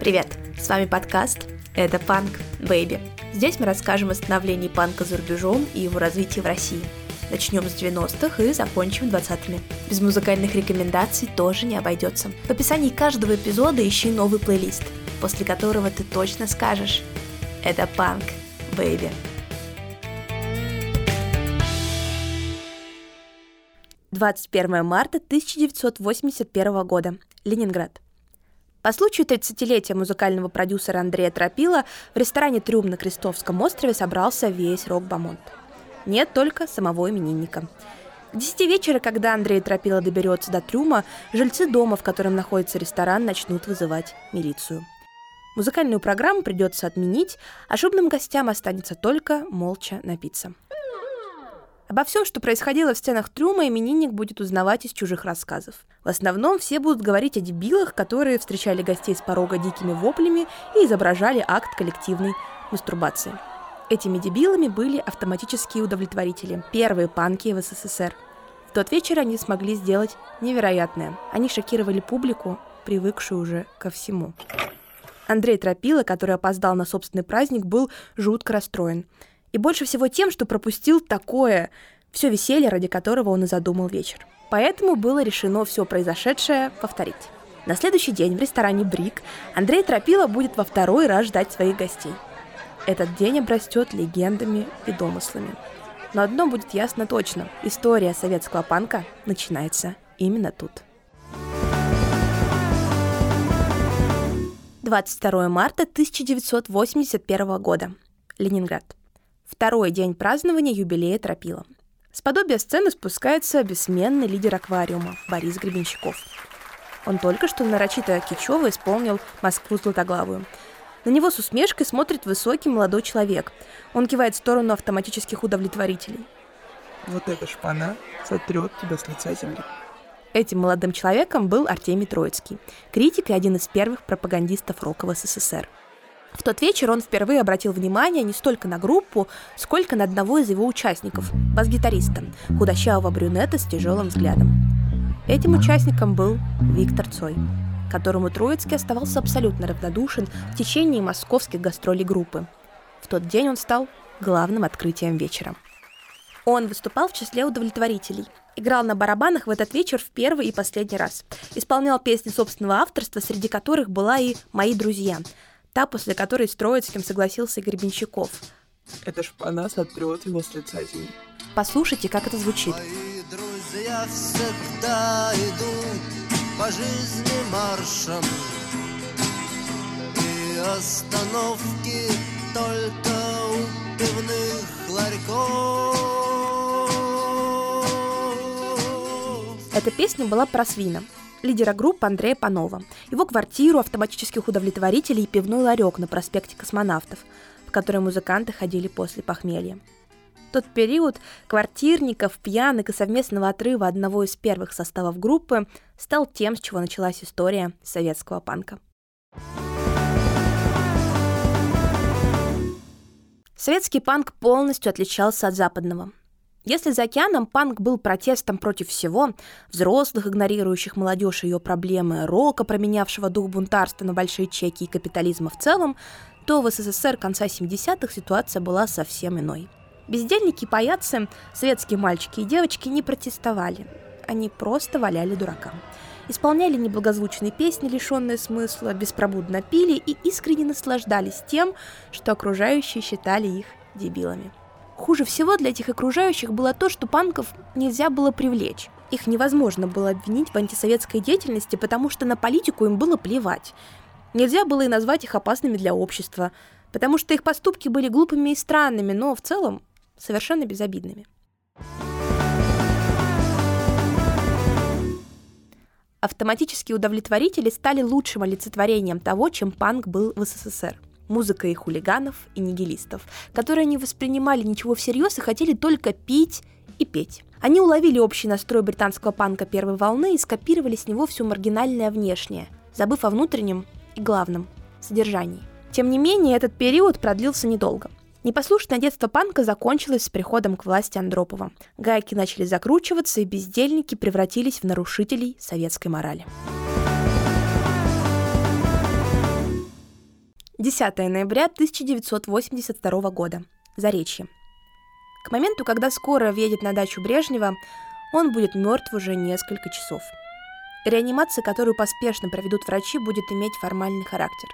Привет! С вами подкаст «Это панк, baby». Здесь мы расскажем о становлении панка за рубежом и его развитии в России. Начнем с 90-х и закончим 20-ми. Без музыкальных рекомендаций тоже не обойдется. В описании каждого эпизода ищи новый плейлист, после которого ты точно скажешь «Это панк, baby». Двадцать первое марта 1981 года. Ленинград. По случаю 30-летия музыкального продюсера Андрея Тропила в ресторане «Трюм» на Крестовском острове собрался весь рок-бамонт. Нет только самого именинника. К 10 вечера, когда Андрей Тропила доберется до трюма, жильцы дома, в котором находится ресторан, начнут вызывать милицию. Музыкальную программу придется отменить, а шубным гостям останется только молча напиться. Обо всем, что происходило в стенах трюма, именинник будет узнавать из чужих рассказов. В основном все будут говорить о дебилах, которые встречали гостей с порога дикими воплями и изображали акт коллективной мастурбации. Этими дебилами были автоматические удовлетворители, первые панки в СССР. В тот вечер они смогли сделать невероятное. Они шокировали публику, привыкшую уже ко всему. Андрей Тропила, который опоздал на собственный праздник, был жутко расстроен. И больше всего тем, что пропустил такое, все веселье, ради которого он и задумал вечер. Поэтому было решено все произошедшее повторить. На следующий день в ресторане «Брик» Андрей Тропила будет во второй раз ждать своих гостей. Этот день обрастет легендами и домыслами. Но одно будет ясно точно. История советского панка начинается именно тут. 22 марта 1981 года. Ленинград. Второй день празднования юбилея Тропила. С подобия сцены спускается бессменный лидер аквариума Борис Гребенщиков. Он только что нарочито кичево исполнил «Москву златоглавую». На него с усмешкой смотрит высокий молодой человек. Он кивает в сторону автоматических удовлетворителей. Вот эта шпана сотрет тебя с лица земли. Этим молодым человеком был Артемий Троицкий, критик и один из первых пропагандистов рока в СССР. В тот вечер он впервые обратил внимание не столько на группу, сколько на одного из его участников, бас-гитариста, худощавого брюнета с тяжелым взглядом. Этим участником был Виктор Цой, которому Троицкий оставался абсолютно равнодушен в течение московских гастролей группы. В тот день он стал главным открытием вечера. Он выступал в числе удовлетворителей, играл на барабанах в этот вечер в первый и последний раз, исполнял песни собственного авторства, среди которых была и «Мои друзья», та, после которой с Троицким согласился Гребенщиков. Это шпана сотрет его с лица земли. Послушайте, как это звучит. Мои друзья всегда идут по жизни маршем И остановки только у пивных ларьков Эта песня была про свина, лидера группы Андрея Панова, его квартиру, автоматических удовлетворителей и пивной ларек на проспекте Космонавтов, в который музыканты ходили после похмелья. Тот период квартирников, пьянок и совместного отрыва одного из первых составов группы стал тем, с чего началась история советского панка. Советский панк полностью отличался от западного. Если за океаном панк был протестом против всего, взрослых, игнорирующих молодежь и ее проблемы, рока, променявшего дух бунтарства на большие чеки и капитализма в целом, то в СССР конца 70-х ситуация была совсем иной. Бездельники и паяцы, советские мальчики и девочки не протестовали. Они просто валяли дуракам. Исполняли неблагозвучные песни, лишенные смысла, беспробудно пили и искренне наслаждались тем, что окружающие считали их дебилами. Хуже всего для этих окружающих было то, что панков нельзя было привлечь. Их невозможно было обвинить в антисоветской деятельности, потому что на политику им было плевать. Нельзя было и назвать их опасными для общества, потому что их поступки были глупыми и странными, но в целом совершенно безобидными. Автоматические удовлетворители стали лучшим олицетворением того, чем панк был в СССР – музыка и хулиганов, и нигилистов, которые не воспринимали ничего всерьез и хотели только пить и петь. Они уловили общий настрой британского панка первой волны и скопировали с него все маргинальное внешнее, забыв о внутреннем и главном – содержании. Тем не менее, этот период продлился недолго. Непослушное детство панка закончилось с приходом к власти Андропова. Гайки начали закручиваться, и бездельники превратились в нарушителей советской морали. 10 ноября 1982 года. Заречье. К моменту, когда скоро въедет на дачу Брежнева, он будет мертв уже несколько часов. Реанимация, которую поспешно проведут врачи, будет иметь формальный характер.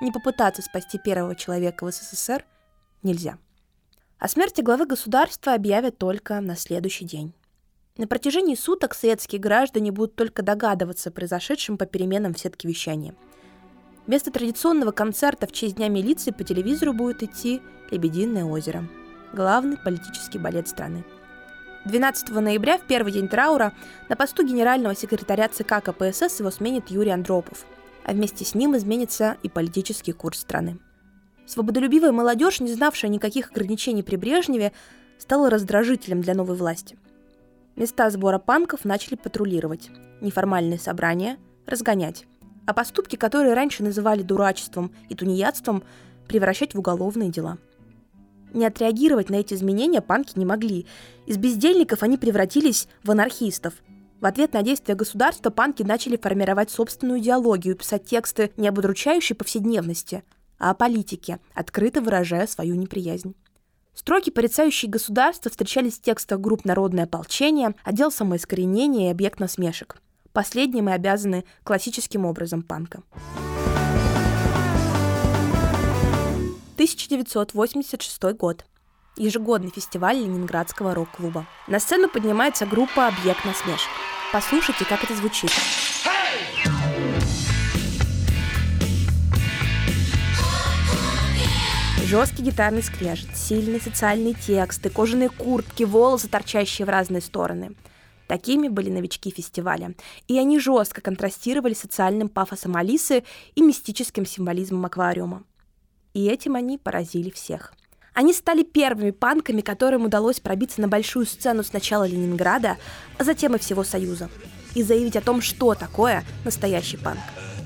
Не попытаться спасти первого человека в СССР нельзя. О смерти главы государства объявят только на следующий день. На протяжении суток советские граждане будут только догадываться о произошедшем по переменам в сетке вещания. Вместо традиционного концерта в честь Дня милиции по телевизору будет идти «Лебединое озеро» – главный политический балет страны. 12 ноября, в первый день траура, на посту генерального секретаря ЦК КПСС его сменит Юрий Андропов, а вместе с ним изменится и политический курс страны. Свободолюбивая молодежь, не знавшая никаких ограничений при Брежневе, стала раздражителем для новой власти. Места сбора панков начали патрулировать, неформальные собрания разгонять, а поступки, которые раньше называли дурачеством и тунеядством, превращать в уголовные дела. Не отреагировать на эти изменения панки не могли. Из бездельников они превратились в анархистов. В ответ на действия государства панки начали формировать собственную идеологию писать тексты не об удручающей повседневности – а о политике, открыто выражая свою неприязнь. Строки, порицающие государство, встречались в текстах групп «Народное ополчение», «Отдел самоискоренения» и «Объект насмешек». Последние мы обязаны классическим образом панка. 1986 год. Ежегодный фестиваль Ленинградского рок-клуба. На сцену поднимается группа «Объект насмешек». Послушайте, как это звучит. Жесткий гитарный скрежет, сильные социальные тексты, кожаные куртки, волосы, торчащие в разные стороны. Такими были новички фестиваля. И они жестко контрастировали социальным пафосом Алисы и мистическим символизмом аквариума. И этим они поразили всех. Они стали первыми панками, которым удалось пробиться на большую сцену сначала Ленинграда, а затем и всего Союза. И заявить о том, что такое настоящий панк.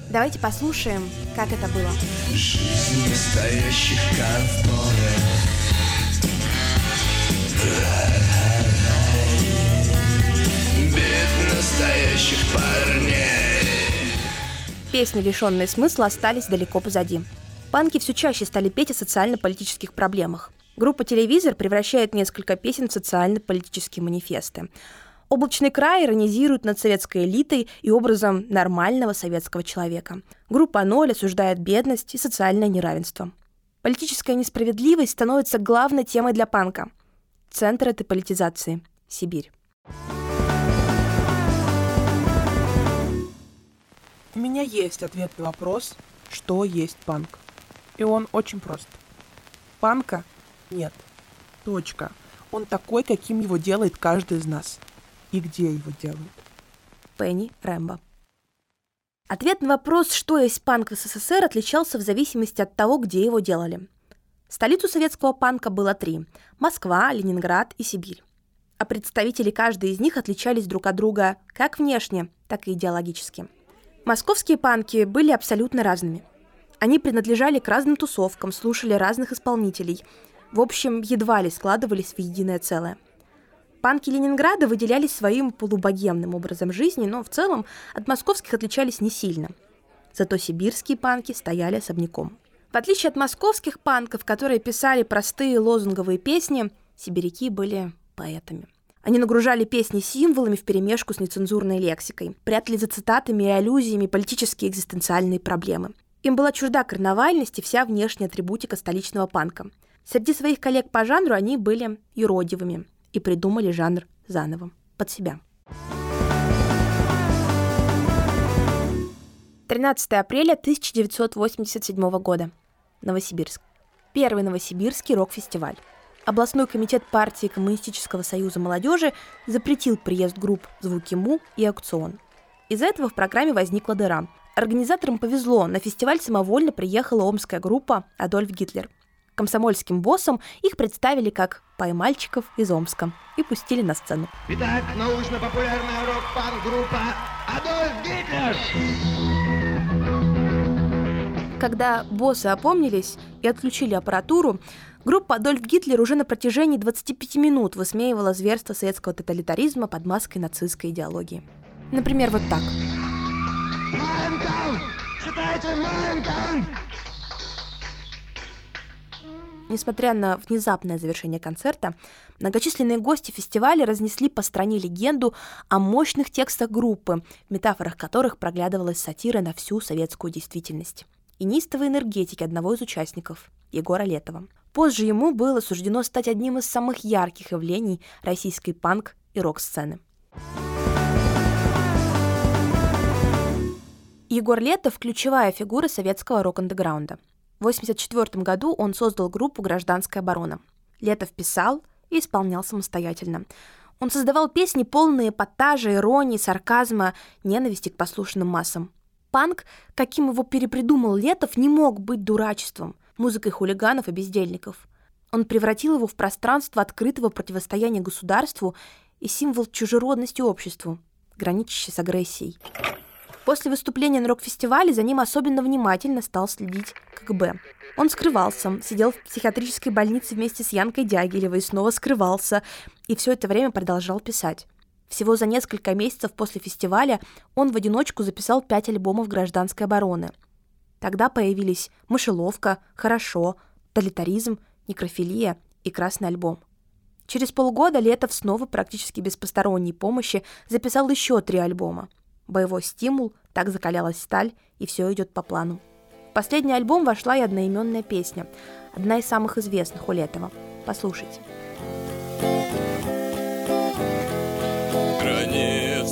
Давайте послушаем, как это было. Жизнь настоящих ковбоев. Настоящих парней. Песни, лишенные смысла, остались далеко позади. Панки все чаще стали петь о социально-политических проблемах. Группа «Телевизор» превращает несколько песен в социально-политические манифесты. Облачный край иронизирует над советской элитой и образом нормального советского человека. Группа «Ноль» осуждает бедность и социальное неравенство. Политическая несправедливость становится главной темой для панка. Центр этой политизации – Сибирь. У меня есть ответ на вопрос, что есть панк. И он очень прост. Панка нет. Точка. Он такой, каким его делает каждый из нас – и где его делают? Пенни Рэмбо. Ответ на вопрос, что есть панк в СССР, отличался в зависимости от того, где его делали. Столицу советского панка было три – Москва, Ленинград и Сибирь. А представители каждой из них отличались друг от друга как внешне, так и идеологически. Московские панки были абсолютно разными. Они принадлежали к разным тусовкам, слушали разных исполнителей. В общем, едва ли складывались в единое целое – Панки Ленинграда выделялись своим полубогемным образом жизни, но в целом от московских отличались не сильно. Зато сибирские панки стояли особняком. В отличие от московских панков, которые писали простые лозунговые песни, сибиряки были поэтами. Они нагружали песни символами вперемешку с нецензурной лексикой, прятали за цитатами и аллюзиями политические экзистенциальные проблемы. Им была чужда карнавальность и вся внешняя атрибутика столичного панка. Среди своих коллег по жанру они были юродивыми, и придумали жанр заново, под себя. 13 апреля 1987 года. Новосибирск. Первый новосибирский рок-фестиваль. Областной комитет партии Коммунистического союза молодежи запретил приезд групп «Звуки Му» и «Аукцион». Из-за этого в программе возникла дыра. Организаторам повезло, на фестиваль самовольно приехала омская группа «Адольф Гитлер», комсомольским боссом их представили как поймальчиков из Омска и пустили на сцену. Итак, научно-популярная рок-пан-группа «Адольф Гитлер». Когда боссы опомнились и отключили аппаратуру, группа «Адольф Гитлер» уже на протяжении 25 минут высмеивала зверство советского тоталитаризма под маской нацистской идеологии. Например, вот так. Несмотря на внезапное завершение концерта, многочисленные гости фестиваля разнесли по стране легенду о мощных текстах группы, в метафорах которых проглядывалась сатира на всю советскую действительность. И неистовой энергетики одного из участников, Егора Летова. Позже ему было суждено стать одним из самых ярких явлений российской панк и рок-сцены. Егор Летов – ключевая фигура советского рок-андеграунда. В 1984 году он создал группу «Гражданская оборона». Летов писал и исполнял самостоятельно. Он создавал песни, полные эпатажа, иронии, сарказма, ненависти к послушным массам. Панк, каким его перепридумал Летов, не мог быть дурачеством, музыкой хулиганов и бездельников. Он превратил его в пространство открытого противостояния государству и символ чужеродности обществу, граничащий с агрессией. После выступления на рок-фестивале за ним особенно внимательно стал следить КГБ. Он скрывался, сидел в психиатрической больнице вместе с Янкой Дягилевой, снова скрывался, и все это время продолжал писать. Всего за несколько месяцев после фестиваля он в одиночку записал пять альбомов гражданской обороны. Тогда появились «Мышеловка», «Хорошо», «Тоталитаризм», «Некрофилия» и «Красный альбом». Через полгода Летов снова практически без посторонней помощи записал еще три альбома – Боевой стимул, так закалялась сталь, и все идет по плану. В последний альбом вошла и одноименная песня, одна из самых известных у Летова. Послушайте.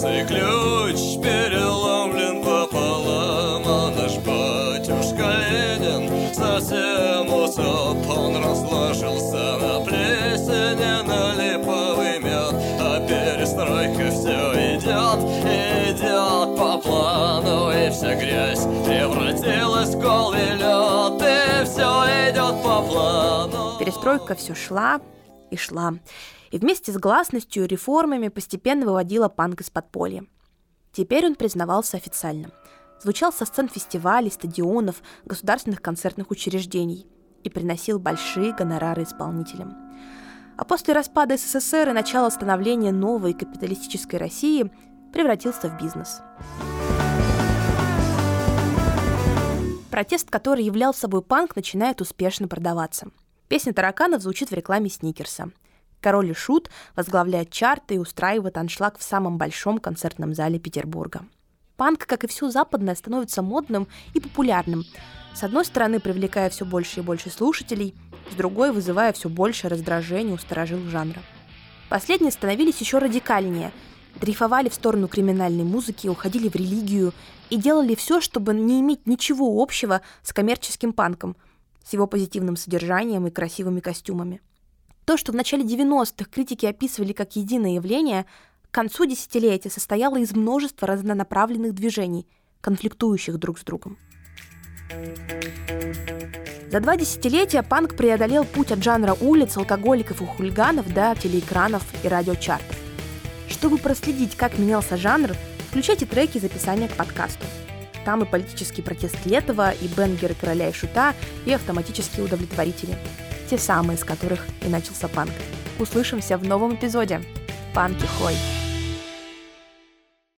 Границы ключ переломлен пополам, а наш батюшка Ленин совсем усоп, он разложился на плесени, на липовый мед, а перестройка все идет, идет по плану И вся грязь превратилась в голый лед И все идет по плану. Перестройка все шла и шла. И вместе с гласностью и реформами постепенно выводила панк из подполья. Теперь он признавался официально. Звучал со сцен фестивалей, стадионов, государственных концертных учреждений и приносил большие гонорары исполнителям. А после распада СССР и начала становления новой капиталистической России превратился в бизнес. Протест, который являл собой панк, начинает успешно продаваться. Песня тараканов звучит в рекламе Сникерса. Король и Шут возглавляет чарты и устраивает аншлаг в самом большом концертном зале Петербурга. Панк, как и все западное, становится модным и популярным. С одной стороны, привлекая все больше и больше слушателей, с другой, вызывая все больше раздражения у сторожил жанра. Последние становились еще радикальнее дрейфовали в сторону криминальной музыки, уходили в религию и делали все, чтобы не иметь ничего общего с коммерческим панком, с его позитивным содержанием и красивыми костюмами. То, что в начале 90-х критики описывали как единое явление, к концу десятилетия состояло из множества разнонаправленных движений, конфликтующих друг с другом. За два десятилетия панк преодолел путь от жанра улиц, алкоголиков и хулиганов до телеэкранов и радиочартов. Чтобы проследить, как менялся жанр, включайте треки из описания к подкасту. Там и политический протест Летова, и бенгеры короля и шута, и автоматические удовлетворители. Те самые, с которых и начался панк. Услышимся в новом эпизоде. Панки хой!